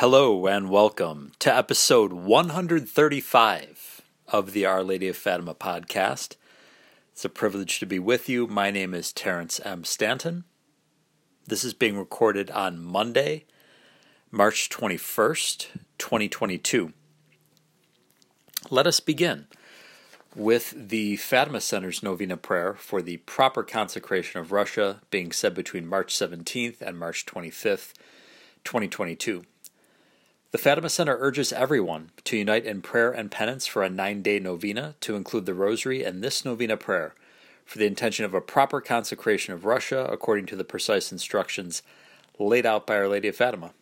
Hello and welcome to episode 135 of the Our Lady of Fatima podcast. It's a privilege to be with you. My name is Terrence M. Stanton. This is being recorded on Monday, March 21st, 2022. Let us begin with the Fatima Center's Novena prayer for the proper consecration of Russia being said between March 17th and March 25th, 2022. The Fatima Center urges everyone to unite in prayer and penance for a nine day novena to include the Rosary and this novena prayer for the intention of a proper consecration of Russia according to the precise instructions laid out by Our Lady of Fatima.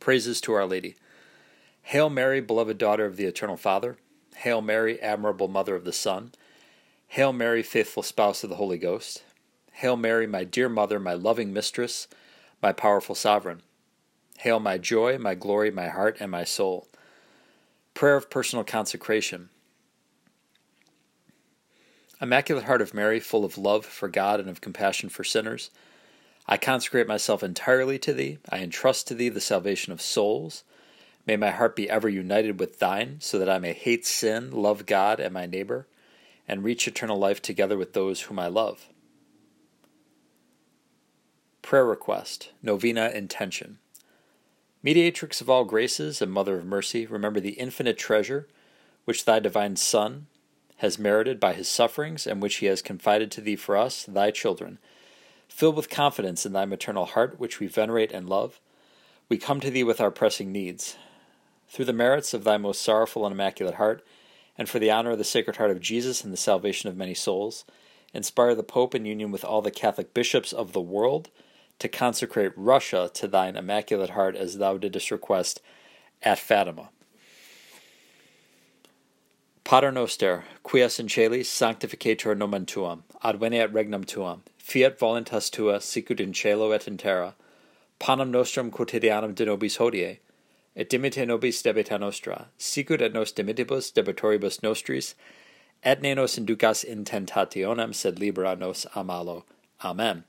Praises to Our Lady. Hail Mary, beloved daughter of the Eternal Father. Hail Mary, admirable Mother of the Son. Hail Mary, faithful spouse of the Holy Ghost. Hail Mary, my dear Mother, my loving mistress, my powerful sovereign. Hail my joy, my glory, my heart, and my soul. Prayer of personal consecration. Immaculate Heart of Mary, full of love for God and of compassion for sinners, I consecrate myself entirely to Thee. I entrust to Thee the salvation of souls. May my heart be ever united with Thine, so that I may hate sin, love God and my neighbor, and reach eternal life together with those whom I love. Prayer Request Novena Intention Mediatrix of all graces and Mother of mercy, remember the infinite treasure which thy divine Son has merited by his sufferings and which he has confided to thee for us, thy children. Filled with confidence in thy maternal heart, which we venerate and love, we come to thee with our pressing needs. Through the merits of thy most sorrowful and immaculate heart, and for the honor of the Sacred Heart of Jesus and the salvation of many souls, inspire the Pope in union with all the Catholic bishops of the world to consecrate Russia to thine immaculate heart as thou didst request at Fatima. Pater noster, quies in celis sanctificator nomen tuam, adveniat regnum tuam, fiat voluntas tua sicut in cielo et in terra, panem nostrum quotidianum de nobis hodie, et dimite nobis debita nostra, sicut et nos dimitibus debitoribus nostris, et ne nos inducas in tentationem, sed libera nos a malo. Amen.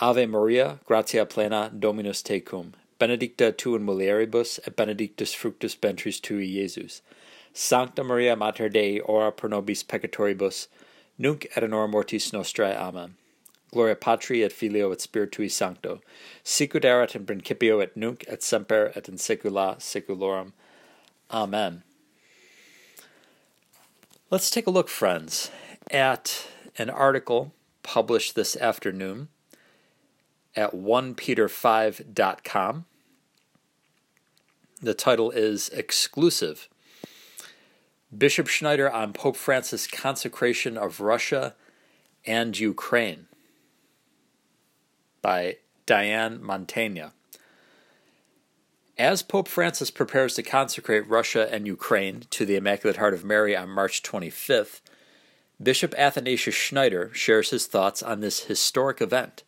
Ave Maria, gratia plena, Dominus tecum, benedicta tu in mulieribus, et benedictus fructus ventris tui, Iesus. Sancta Maria Mater Dei, ora pro nobis peccatoribus, nunc et in hora mortis nostrae. Amen. Gloria Patri et Filio et Spiritui Sancto, sicut erat in principio et nunc et semper et in saecula saeculorum. Amen. Let's take a look, friends, at an article published this afternoon at 1peter5.com. The title is Exclusive Bishop Schneider on Pope Francis' Consecration of Russia and Ukraine by Diane Montagna. As Pope Francis prepares to consecrate Russia and Ukraine to the Immaculate Heart of Mary on March 25th, Bishop Athanasius Schneider shares his thoughts on this historic event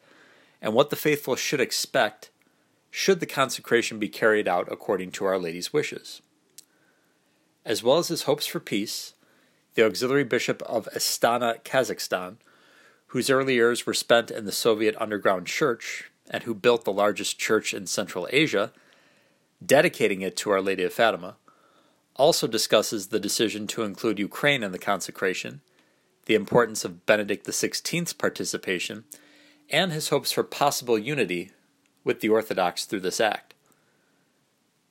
and what the faithful should expect should the consecration be carried out according to Our Lady's wishes. As well as his hopes for peace, the auxiliary bishop of Astana, Kazakhstan, whose early years were spent in the Soviet underground church and who built the largest church in Central Asia, dedicating it to Our Lady of Fatima, also discusses the decision to include Ukraine in the consecration, the importance of Benedict XVI's participation, and his hopes for possible unity with the Orthodox through this act.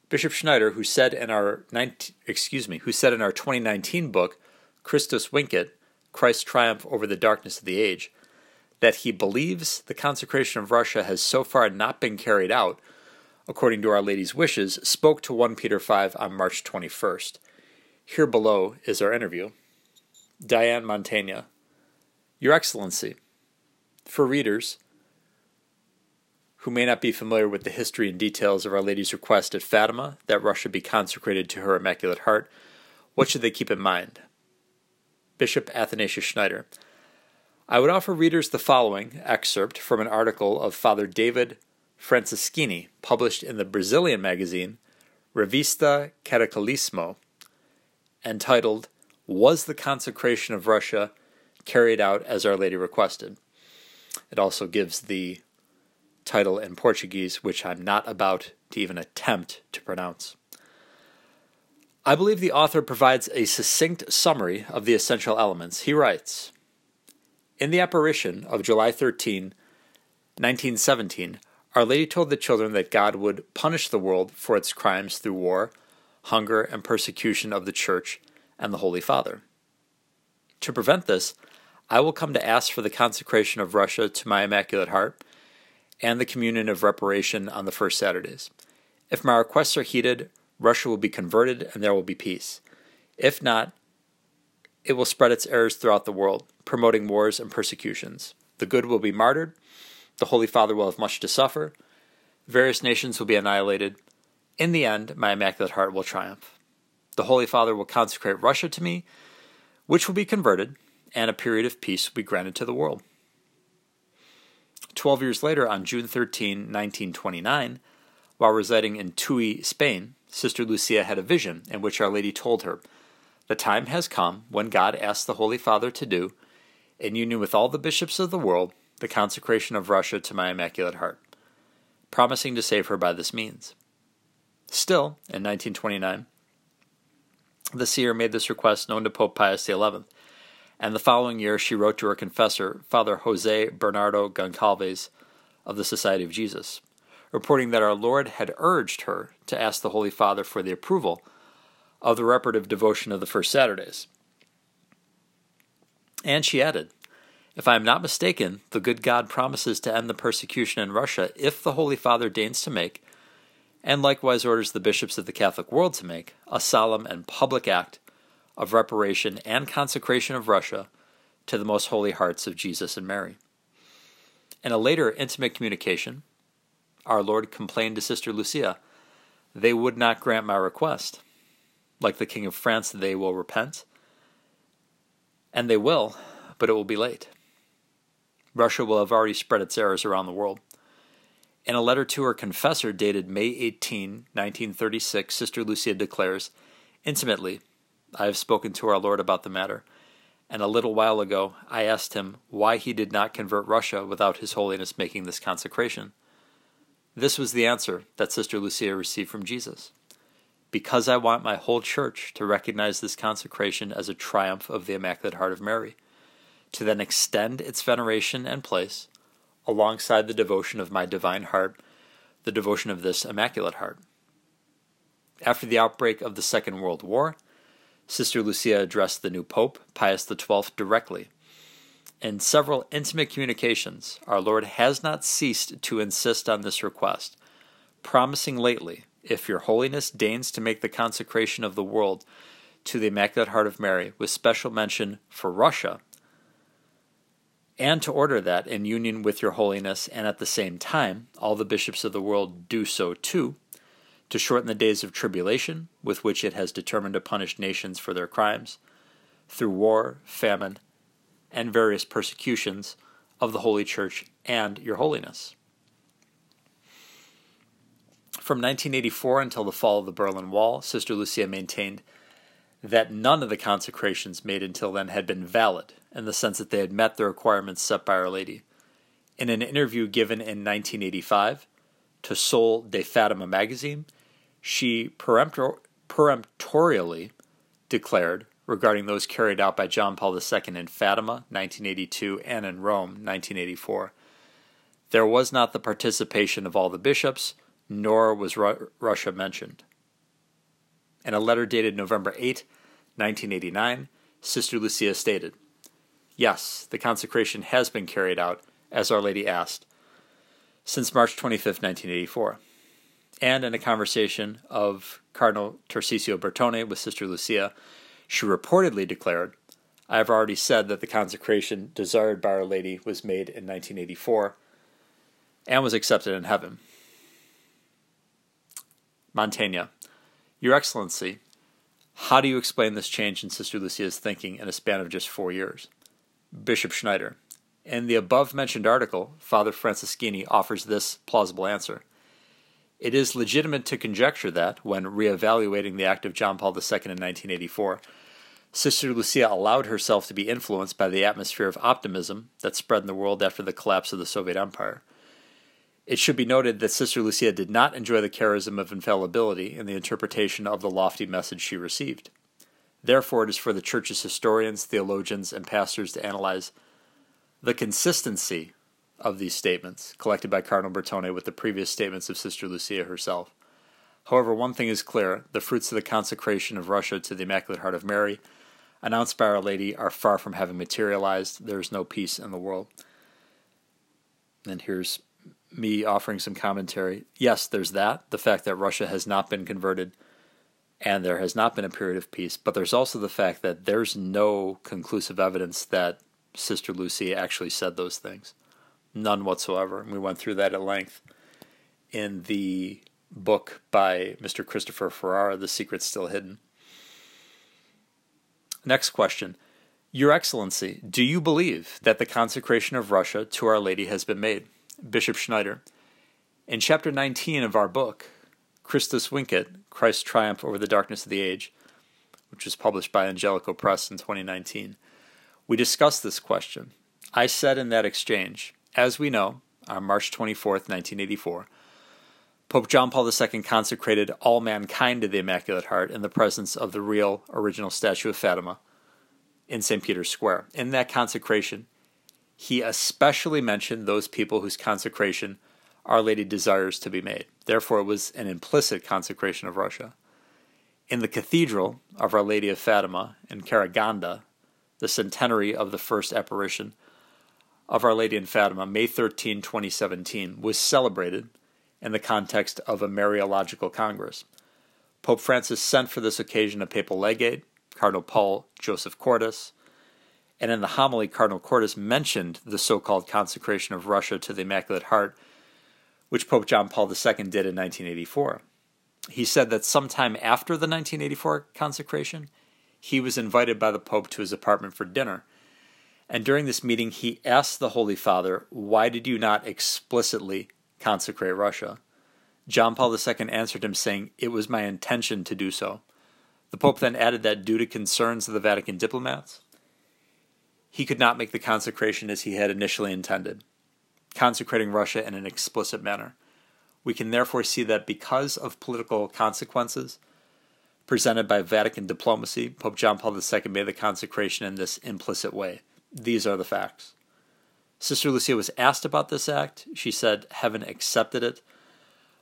Bishop Schneider, who said in our 19, excuse me, who said in our 2019 book, Christus Vincit, Christ's Triumph over the Darkness of the Age, that he believes the consecration of Russia has so far not been carried out according to Our Lady's wishes, spoke to 1 Peter 5 on March 21st. Here below is our interview. Diane Montagna, Your Excellency, for readers who may not be familiar with the history and details of Our Lady's request at Fatima that Russia be consecrated to her Immaculate Heart, what should they keep in mind? Bishop Athanasius Schneider. I would offer readers the following excerpt from an article of Father David Francisquini, published in the Brazilian magazine Revista Catolicismo, entitled Was the Consecration of Russia Carried Out as Our Lady Requested? It also gives the title in Portuguese, which I'm not about to even attempt to pronounce. I believe the author provides a succinct summary of the essential elements. He writes In the apparition of July 13, 1917, Our Lady told the children that God would punish the world for its crimes through war, hunger, and persecution of the Church and the Holy Father. To prevent this, I will come to ask for the consecration of Russia to my Immaculate Heart and the communion of reparation on the first Saturdays. If my requests are heeded, Russia will be converted and there will be peace. If not, it will spread its errors throughout the world, promoting wars and persecutions. The good will be martyred, the Holy Father will have much to suffer, various nations will be annihilated. In the end, my Immaculate Heart will triumph. The Holy Father will consecrate Russia to me, which will be converted, and a period of peace will be granted to the world. Twelve years later, on June 13, 1929, while residing in Tui, Spain, Sister Lucia had a vision in which Our Lady told her, The time has come when God asked the Holy Father to do, in union with all the bishops of the world, the consecration of Russia to my Immaculate Heart, promising to save her by this means. Still, in 1929, the seer made this request known to Pope Pius XI, and the following year she wrote to her confessor, Father Jose Bernardo Goncalves of the Society of Jesus, reporting that our Lord had urged her to ask the Holy Father for the approval of the reparative devotion of the first Saturdays. And she added, If I am not mistaken, the good God promises to end the persecution in Russia if the Holy Father deigns to make, and likewise orders the bishops of the Catholic world to make, a solemn and public act of reparation and consecration of Russia to the most holy hearts of Jesus and Mary. In a later intimate communication, our Lord complained to Sister Lucia, They would not grant my request. Like the King of France, they will repent. And they will, but it will be late. Russia will have already spread its errors around the world. In a letter to her confessor dated May 18, 1936, Sister Lucia declares, Intimately, I have spoken to our Lord about the matter, and a little while ago I asked him why he did not convert Russia without His Holiness making this consecration. This was the answer that Sister Lucia received from Jesus. Because I want my whole church to recognize this consecration as a triumph of the Immaculate Heart of Mary, to then extend its veneration and place alongside the devotion of my divine heart, the devotion of this Immaculate Heart. After the outbreak of the Second World War, Sister Lucia addressed the new Pope, Pius XII, directly. In several intimate communications, our Lord has not ceased to insist on this request, promising lately, if Your Holiness deigns to make the consecration of the world to the Immaculate Heart of Mary, with special mention for Russia, and to order that, in union with Your Holiness, and at the same time, all the bishops of the world do so too, to shorten the days of tribulation with which it has determined to punish nations for their crimes, through war, famine, and various persecutions of the Holy Church and Your Holiness. From 1984 until the fall of the Berlin Wall, Sister Lucia maintained that none of the consecrations made until then had been valid, in the sense that they had met the requirements set by Our Lady. In an interview given in 1985 to Sol de Fatima magazine, she peremptor- peremptorily declared regarding those carried out by John Paul II in Fatima, 1982, and in Rome, 1984. There was not the participation of all the bishops, nor was Ru- Russia mentioned. In a letter dated November 8, 1989, Sister Lucia stated, Yes, the consecration has been carried out, as Our Lady asked, since March 25, 1984 and in a conversation of Cardinal Tarcisio Bertone with Sister Lucia, she reportedly declared, I have already said that the consecration desired by Our Lady was made in 1984 and was accepted in heaven. Montagna, Your Excellency, how do you explain this change in Sister Lucia's thinking in a span of just four years? Bishop Schneider, in the above mentioned article, Father Francisquini offers this plausible answer. It is legitimate to conjecture that, when re-evaluating the act of John Paul II in 1984, Sister Lucia allowed herself to be influenced by the atmosphere of optimism that spread in the world after the collapse of the Soviet Empire. It should be noted that Sister Lucia did not enjoy the charism of infallibility in the interpretation of the lofty message she received. Therefore, it is for the Church's historians, theologians, and pastors to analyze the consistency of these statements collected by Cardinal Bertone with the previous statements of Sister Lucia herself. However, one thing is clear the fruits of the consecration of Russia to the Immaculate Heart of Mary, announced by Our Lady, are far from having materialized. There is no peace in the world. And here's me offering some commentary. Yes, there's that, the fact that Russia has not been converted and there has not been a period of peace, but there's also the fact that there's no conclusive evidence that Sister Lucia actually said those things. None whatsoever. And we went through that at length in the book by Mr. Christopher Ferrara, The Secret Still Hidden. Next question. Your Excellency, do you believe that the consecration of Russia to Our Lady has been made? Bishop Schneider. In chapter 19 of our book, Christus Vincit, Christ's Triumph Over the Darkness of the Age, which was published by Angelico Press in 2019, we discussed this question. I said in that exchange, as we know, on March 24, 1984, Pope John Paul II consecrated all mankind to the Immaculate Heart in the presence of the real original statue of Fatima in St. Peter's Square. In that consecration, he especially mentioned those people whose consecration Our Lady desires to be made. Therefore, it was an implicit consecration of Russia. In the Cathedral of Our Lady of Fatima in Karaganda, the centenary of the first apparition of Our Lady in Fatima, May 13, 2017, was celebrated in the context of a Mariological Congress. Pope Francis sent for this occasion a papal legate, Cardinal Paul Joseph Cordes, and in the homily, Cardinal Cordes mentioned the so called consecration of Russia to the Immaculate Heart, which Pope John Paul II did in 1984. He said that sometime after the 1984 consecration, he was invited by the Pope to his apartment for dinner. And during this meeting, he asked the Holy Father, Why did you not explicitly consecrate Russia? John Paul II answered him, saying, It was my intention to do so. The Pope then added that due to concerns of the Vatican diplomats, he could not make the consecration as he had initially intended, consecrating Russia in an explicit manner. We can therefore see that because of political consequences, presented by Vatican diplomacy, Pope John Paul II made the consecration in this implicit way. These are the facts. Sister Lucia was asked about this act. She said heaven accepted it.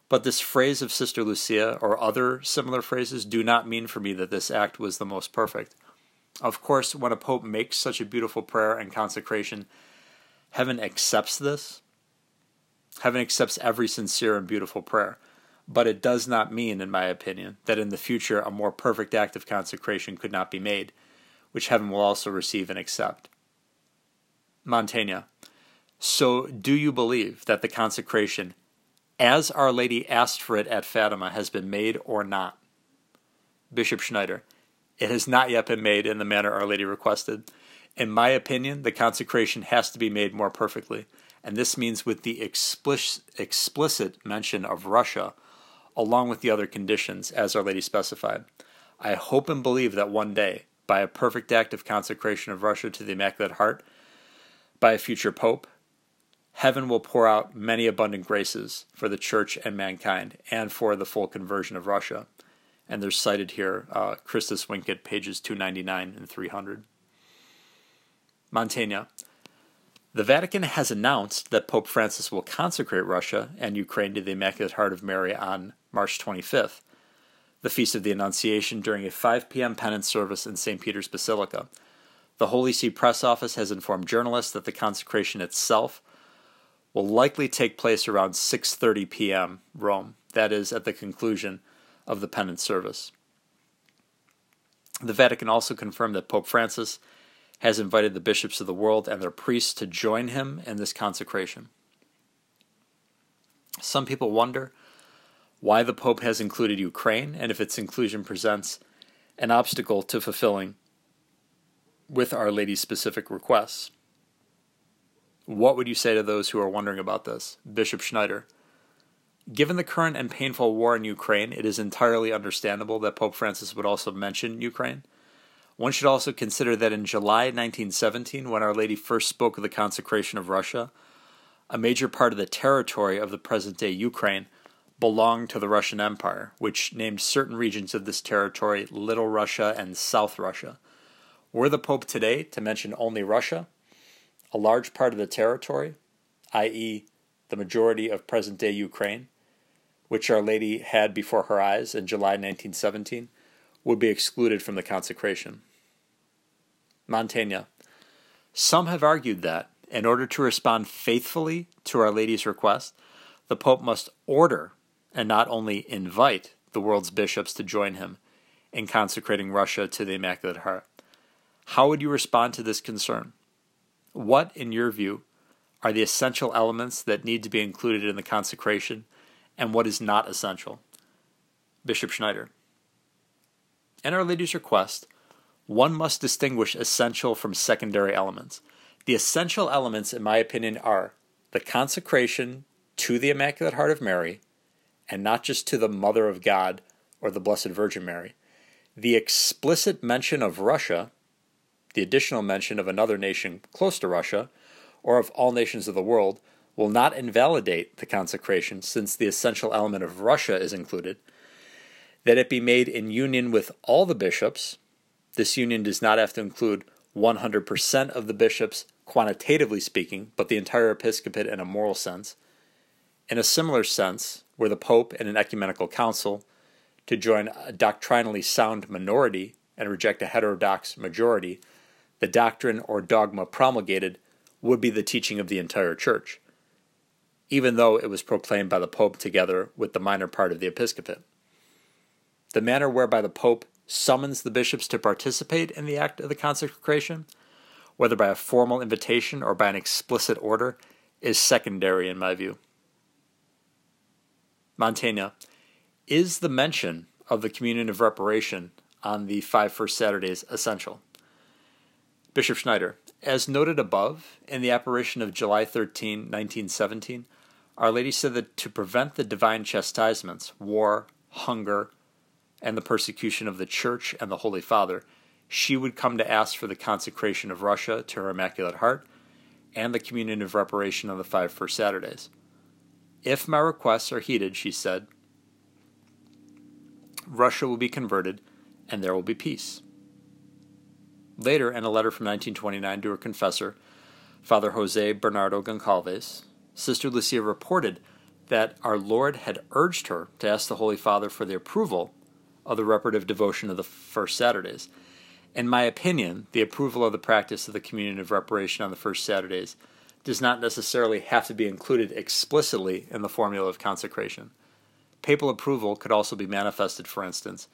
But this phrase of Sister Lucia, or other similar phrases, do not mean for me that this act was the most perfect. Of course, when a pope makes such a beautiful prayer and consecration, heaven accepts this. Heaven accepts every sincere and beautiful prayer. But it does not mean, in my opinion, that in the future a more perfect act of consecration could not be made, which heaven will also receive and accept. Montagna. So, do you believe that the consecration, as Our Lady asked for it at Fatima, has been made or not? Bishop Schneider. It has not yet been made in the manner Our Lady requested. In my opinion, the consecration has to be made more perfectly, and this means with the explicit, explicit mention of Russia along with the other conditions as Our Lady specified. I hope and believe that one day, by a perfect act of consecration of Russia to the Immaculate Heart, by a future Pope, heaven will pour out many abundant graces for the Church and mankind, and for the full conversion of Russia. And they're cited here, uh, Christus Vincit, pages 299 and 300. Montagna. The Vatican has announced that Pope Francis will consecrate Russia and Ukraine to the Immaculate Heart of Mary on March 25th, the Feast of the Annunciation, during a 5 p.m. penance service in St. Peter's Basilica. The Holy See Press Office has informed journalists that the consecration itself will likely take place around 6:30 p.m. Rome, that is at the conclusion of the penance service. The Vatican also confirmed that Pope Francis has invited the bishops of the world and their priests to join him in this consecration. Some people wonder why the Pope has included Ukraine and if its inclusion presents an obstacle to fulfilling with Our Lady's specific requests. What would you say to those who are wondering about this? Bishop Schneider. Given the current and painful war in Ukraine, it is entirely understandable that Pope Francis would also mention Ukraine. One should also consider that in July 1917, when Our Lady first spoke of the consecration of Russia, a major part of the territory of the present day Ukraine belonged to the Russian Empire, which named certain regions of this territory Little Russia and South Russia. Were the Pope today to mention only Russia, a large part of the territory, i.e., the majority of present day Ukraine, which Our Lady had before her eyes in July 1917, would be excluded from the consecration. Montagna. Some have argued that, in order to respond faithfully to Our Lady's request, the Pope must order and not only invite the world's bishops to join him in consecrating Russia to the Immaculate Heart. How would you respond to this concern? What, in your view, are the essential elements that need to be included in the consecration and what is not essential? Bishop Schneider. In Our Lady's request, one must distinguish essential from secondary elements. The essential elements, in my opinion, are the consecration to the Immaculate Heart of Mary, and not just to the Mother of God or the Blessed Virgin Mary. The explicit mention of Russia, the additional mention of another nation close to Russia, or of all nations of the world, will not invalidate the consecration since the essential element of Russia is included. That it be made in union with all the bishops. This union does not have to include 100% of the bishops, quantitatively speaking, but the entire episcopate in a moral sense. In a similar sense, were the Pope and an ecumenical council to join a doctrinally sound minority and reject a heterodox majority, the doctrine or dogma promulgated would be the teaching of the entire Church, even though it was proclaimed by the Pope together with the minor part of the episcopate. The manner whereby the Pope summons the bishops to participate in the act of the consecration, whether by a formal invitation or by an explicit order, is secondary in my view. Montagna, is the mention of the communion of reparation on the five first Saturdays essential? Bishop Schneider, as noted above, in the apparition of July 13, 1917, Our Lady said that to prevent the divine chastisements, war, hunger, and the persecution of the Church and the Holy Father, she would come to ask for the consecration of Russia to her Immaculate Heart and the communion of reparation on the five first Saturdays. If my requests are heeded, she said, Russia will be converted and there will be peace. Later, in a letter from 1929 to her confessor, Father Jose Bernardo Goncalves, Sister Lucia reported that our Lord had urged her to ask the Holy Father for the approval of the reparative devotion of the first Saturdays. In my opinion, the approval of the practice of the communion of reparation on the first Saturdays does not necessarily have to be included explicitly in the formula of consecration. Papal approval could also be manifested, for instance,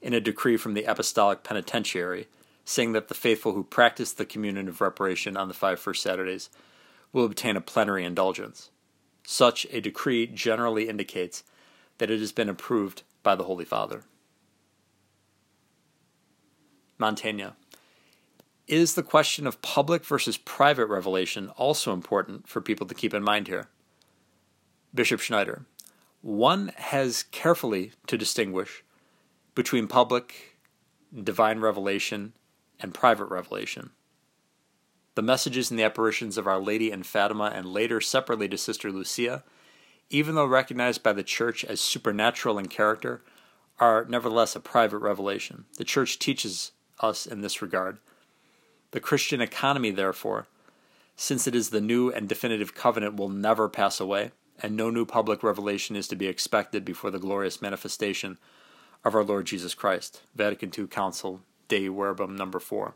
in a decree from the Apostolic Penitentiary saying that the faithful who practice the communion of reparation on the five first Saturdays will obtain a plenary indulgence. Such a decree generally indicates that it has been approved by the Holy Father. Montagna. Is the question of public versus private revelation also important for people to keep in mind here? Bishop Schneider. One has carefully to distinguish between public, divine revelation, and private revelation. The messages and the apparitions of Our Lady and Fatima, and later separately to Sister Lucia, even though recognized by the Church as supernatural in character, are nevertheless a private revelation. The Church teaches us in this regard the Christian economy, therefore, since it is the new and definitive covenant, will never pass away, and no new public revelation is to be expected before the glorious manifestation of our Lord Jesus Christ. Vatican II Council, Dei Verbum number 4.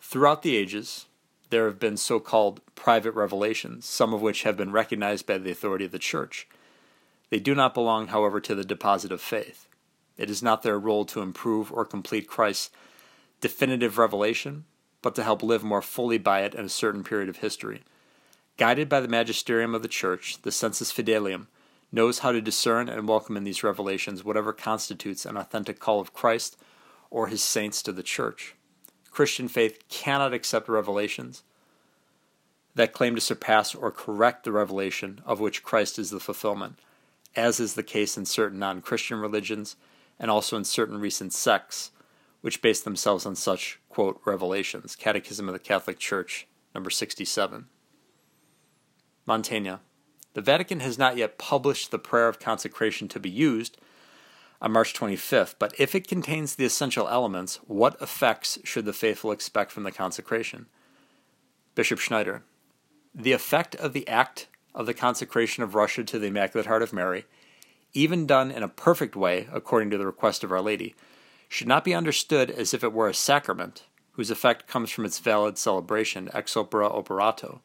Throughout the ages, there have been so called private revelations, some of which have been recognized by the authority of the Church. They do not belong, however, to the deposit of faith. It is not their role to improve or complete Christ's definitive revelation, but to help live more fully by it in a certain period of history. Guided by the magisterium of the Church, the sensus fidelium knows how to discern and welcome in these revelations whatever constitutes an authentic call of Christ or his saints to the Church. Christian faith cannot accept revelations that claim to surpass or correct the revelation of which Christ is the fulfillment, as is the case in certain non Christian religions and also in certain recent sects which base themselves on such, quote, revelations. Catechism of the Catholic Church, number 67. Montagna. The Vatican has not yet published the prayer of consecration to be used on March 25th, but if it contains the essential elements, what effects should the faithful expect from the consecration? Bishop Schneider. The effect of the act of the consecration of Russia to the Immaculate Heart of Mary, even done in a perfect way according to the request of Our Lady, should not be understood as if it were a sacrament, whose effect comes from its valid celebration ex opere operato.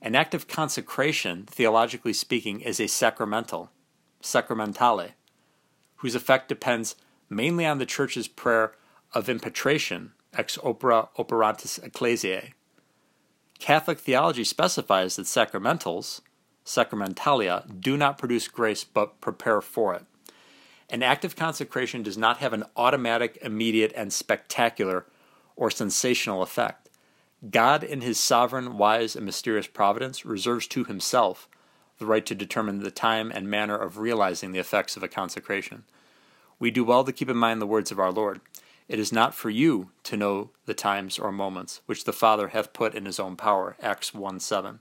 An act of consecration, theologically speaking, is a sacramental, sacramentale, whose effect depends mainly on the Church's prayer of impetration ex opere operantis ecclesiae. Catholic theology specifies that sacramentals, sacramentalia, do not produce grace but prepare for it. An act of consecration does not have an automatic, immediate, and spectacular or sensational effect. God, in his sovereign, wise, and mysterious providence, reserves to himself the right to determine the time and manner of realizing the effects of a consecration. We do well to keep in mind the words of our Lord. It is not for you to know the times or moments which the Father hath put in his own power. Acts 1 7.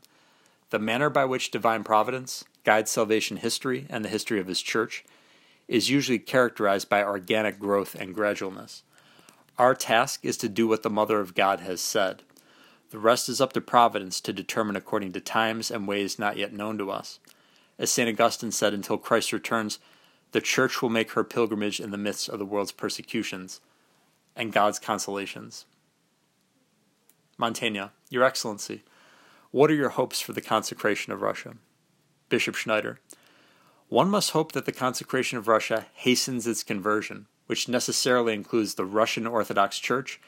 The manner by which divine providence guides salvation history and the history of his church is usually characterized by organic growth and gradualness. Our task is to do what the Mother of God has said. The rest is up to Providence to determine according to times and ways not yet known to us. As St. Augustine said, until Christ returns, the Church will make her pilgrimage in the midst of the world's persecutions and God's consolations. Montagna, Your Excellency, what are your hopes for the consecration of Russia? Bishop Schneider, one must hope that the consecration of Russia hastens its conversion, which necessarily includes the Russian Orthodox Church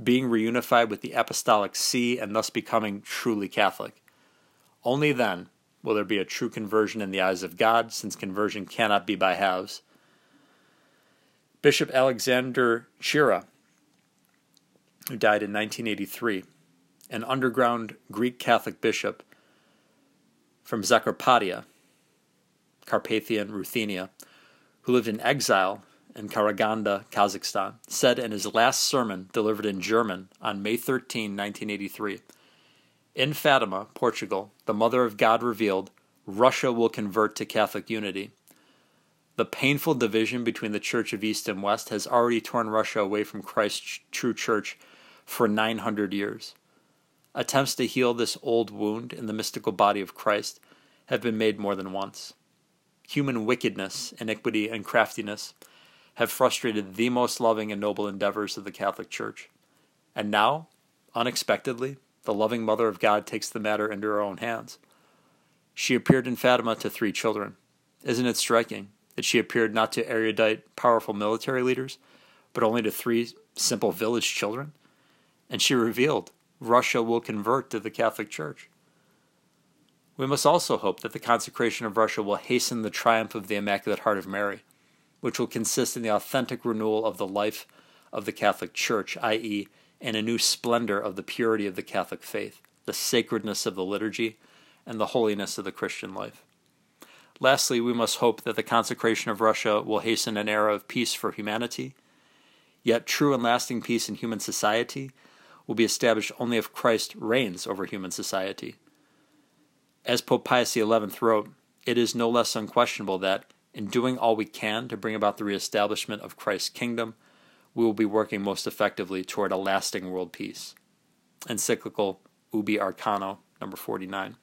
being reunified with the Apostolic See and thus becoming truly Catholic. Only then will there be a true conversion in the eyes of God, since conversion cannot be by halves. Bishop Alexander Chira, who died in 1983, an underground Greek Catholic bishop from Zakarpattia, Carpathian Ruthenia, who lived in exile in Karaganda, Kazakhstan, said in his last sermon delivered in German on May 13, 1983 In Fatima, Portugal, the Mother of God revealed, Russia will convert to Catholic unity. The painful division between the Church of East and West has already torn Russia away from Christ's true church for 900 years. Attempts to heal this old wound in the mystical body of Christ have been made more than once. Human wickedness, iniquity, and craftiness have frustrated the most loving and noble endeavors of the Catholic Church. And now, unexpectedly, the loving Mother of God takes the matter into her own hands. She appeared in Fatima to three children. Isn't it striking that she appeared not to erudite, powerful military leaders, but only to three simple village children? And she revealed Russia will convert to the Catholic Church. We must also hope that the consecration of Russia will hasten the triumph of the Immaculate Heart of Mary which will consist in the authentic renewal of the life of the Catholic Church, i.e., in a new splendor of the purity of the Catholic faith, the sacredness of the liturgy, and the holiness of the Christian life. Lastly, we must hope that the consecration of Russia will hasten an era of peace for humanity. Yet, true and lasting peace in human society will be established only if Christ reigns over human society. As Pope Pius XI wrote, it is no less unquestionable that, in doing all we can to bring about the reestablishment of Christ's kingdom, we will be working most effectively toward a lasting world peace. Encyclical Ubi Arcano, number 49.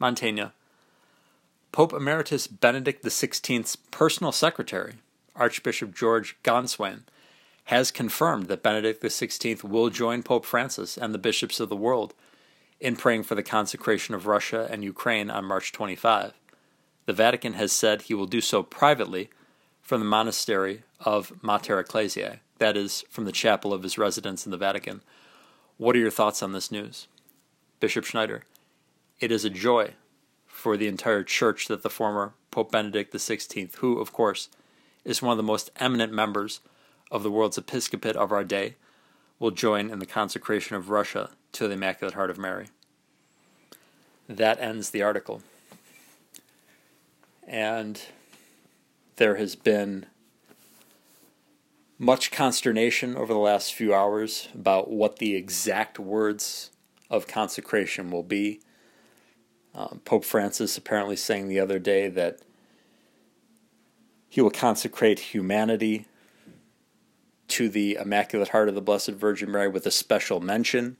Montagna, Pope Emeritus Benedict XVI's personal secretary, Archbishop George Gänswein, has confirmed that Benedict XVI will join Pope Francis and the bishops of the world in praying for the consecration of Russia and Ukraine on March 25. The Vatican has said he will do so privately from the monastery of Mater Ecclesiae, that is, from the chapel of his residence in the Vatican. What are your thoughts on this news? Bishop Schneider, it is a joy for the entire church that the former Pope Benedict XVI, who, of course, is one of the most eminent members of the world's episcopate of our day, will join in the consecration of Russia to the Immaculate Heart of Mary. That ends the article and there has been much consternation over the last few hours about what the exact words of consecration will be. Um, Pope Francis apparently saying the other day that he will consecrate humanity to the Immaculate Heart of the Blessed Virgin Mary with a special mention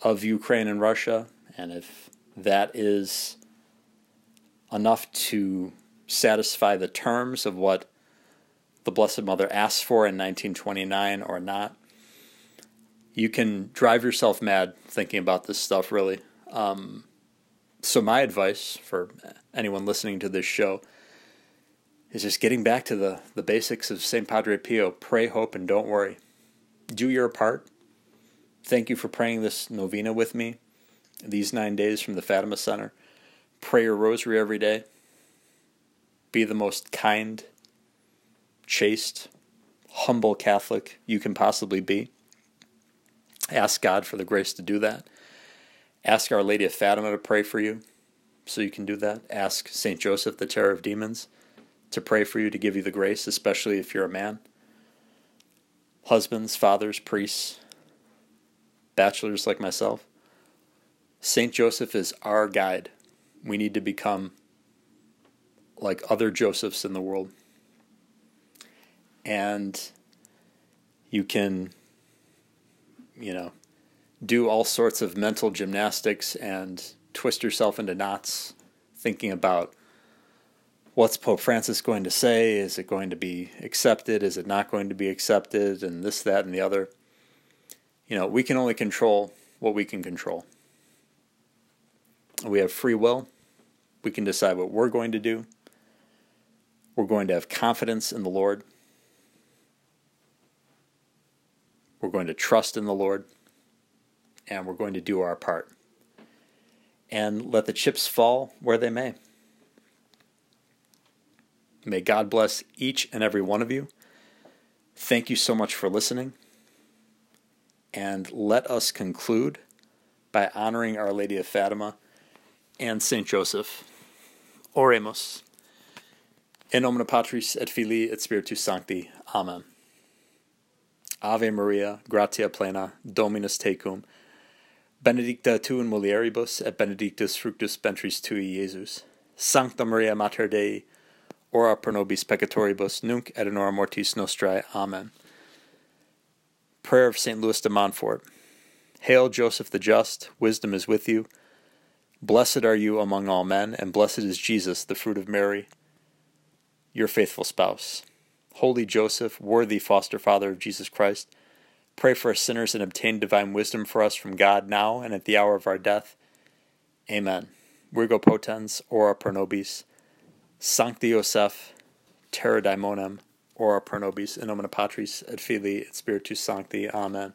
of Ukraine and Russia. And if that is enough to satisfy the terms of what the Blessed Mother asked for in 1929 or not, you can drive yourself mad thinking about this stuff, really. Um, so, my advice for anyone listening to this show is just getting back to the, the basics of St. Padre Pio pray, hope, and don't worry. Do your part. Thank you for praying this novena with me these nine days from the Fatima Center. Pray your rosary every day. Be the most kind, chaste, humble Catholic you can possibly be. Ask God for the grace to do that. Ask Our Lady of Fatima to pray for you so you can do that. Ask St. Joseph, the terror of demons, to pray for you to give you the grace, especially if you're a man. Husbands, fathers, priests, bachelors like myself. St. Joseph is our guide. We need to become like other Josephs in the world. And you can, you know, do all sorts of mental gymnastics and twist yourself into knots thinking about what's Pope Francis going to say? Is it going to be accepted? Is it not going to be accepted? And this, that, and the other. You know, we can only control what we can control. We have free will. We can decide what we're going to do. We're going to have confidence in the Lord. We're going to trust in the Lord. And we're going to do our part. And let the chips fall where they may. May God bless each and every one of you. Thank you so much for listening. And let us conclude by honoring Our Lady of Fatima and Saint Joseph. Oremus. In nomine Patris et Filii et Spiritus Sancti. Amen. Ave Maria, gratia plena, Dominus tecum, benedicta tu in mulieribus, et benedictus fructus ventris tui, Iesus. Sancta Maria Mater Dei, ora pro nobis peccatoribus, nunc et in hora mortis nostrae. Amen. Prayer of St. Louis de Montfort. Hail, Joseph the Just, wisdom is with you. Blessed are you among all men, and blessed is Jesus, the fruit of Mary, your faithful spouse. Holy Joseph, worthy foster father of Jesus Christ, pray for us sinners and obtain divine wisdom for us from God now and at the hour of our death. Amen. Virgo potens, ora pro nobis. Sancti Joseph, terra daimonem, ora pro nobis, in nomine Patris et Filii et Spiritus Sancti. Amen.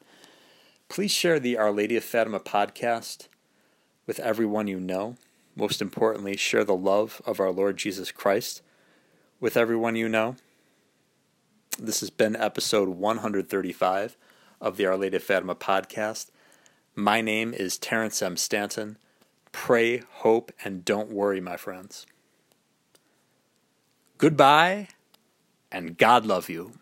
Please share the Our Lady of Fatima podcast with everyone you know. Most importantly, share the love of our Lord Jesus Christ with everyone you know. This has been episode 135 of the Our Lady of Fatima podcast. My name is Terrence M. Stanton. Pray, hope, and don't worry, my friends. Goodbye, and God love you.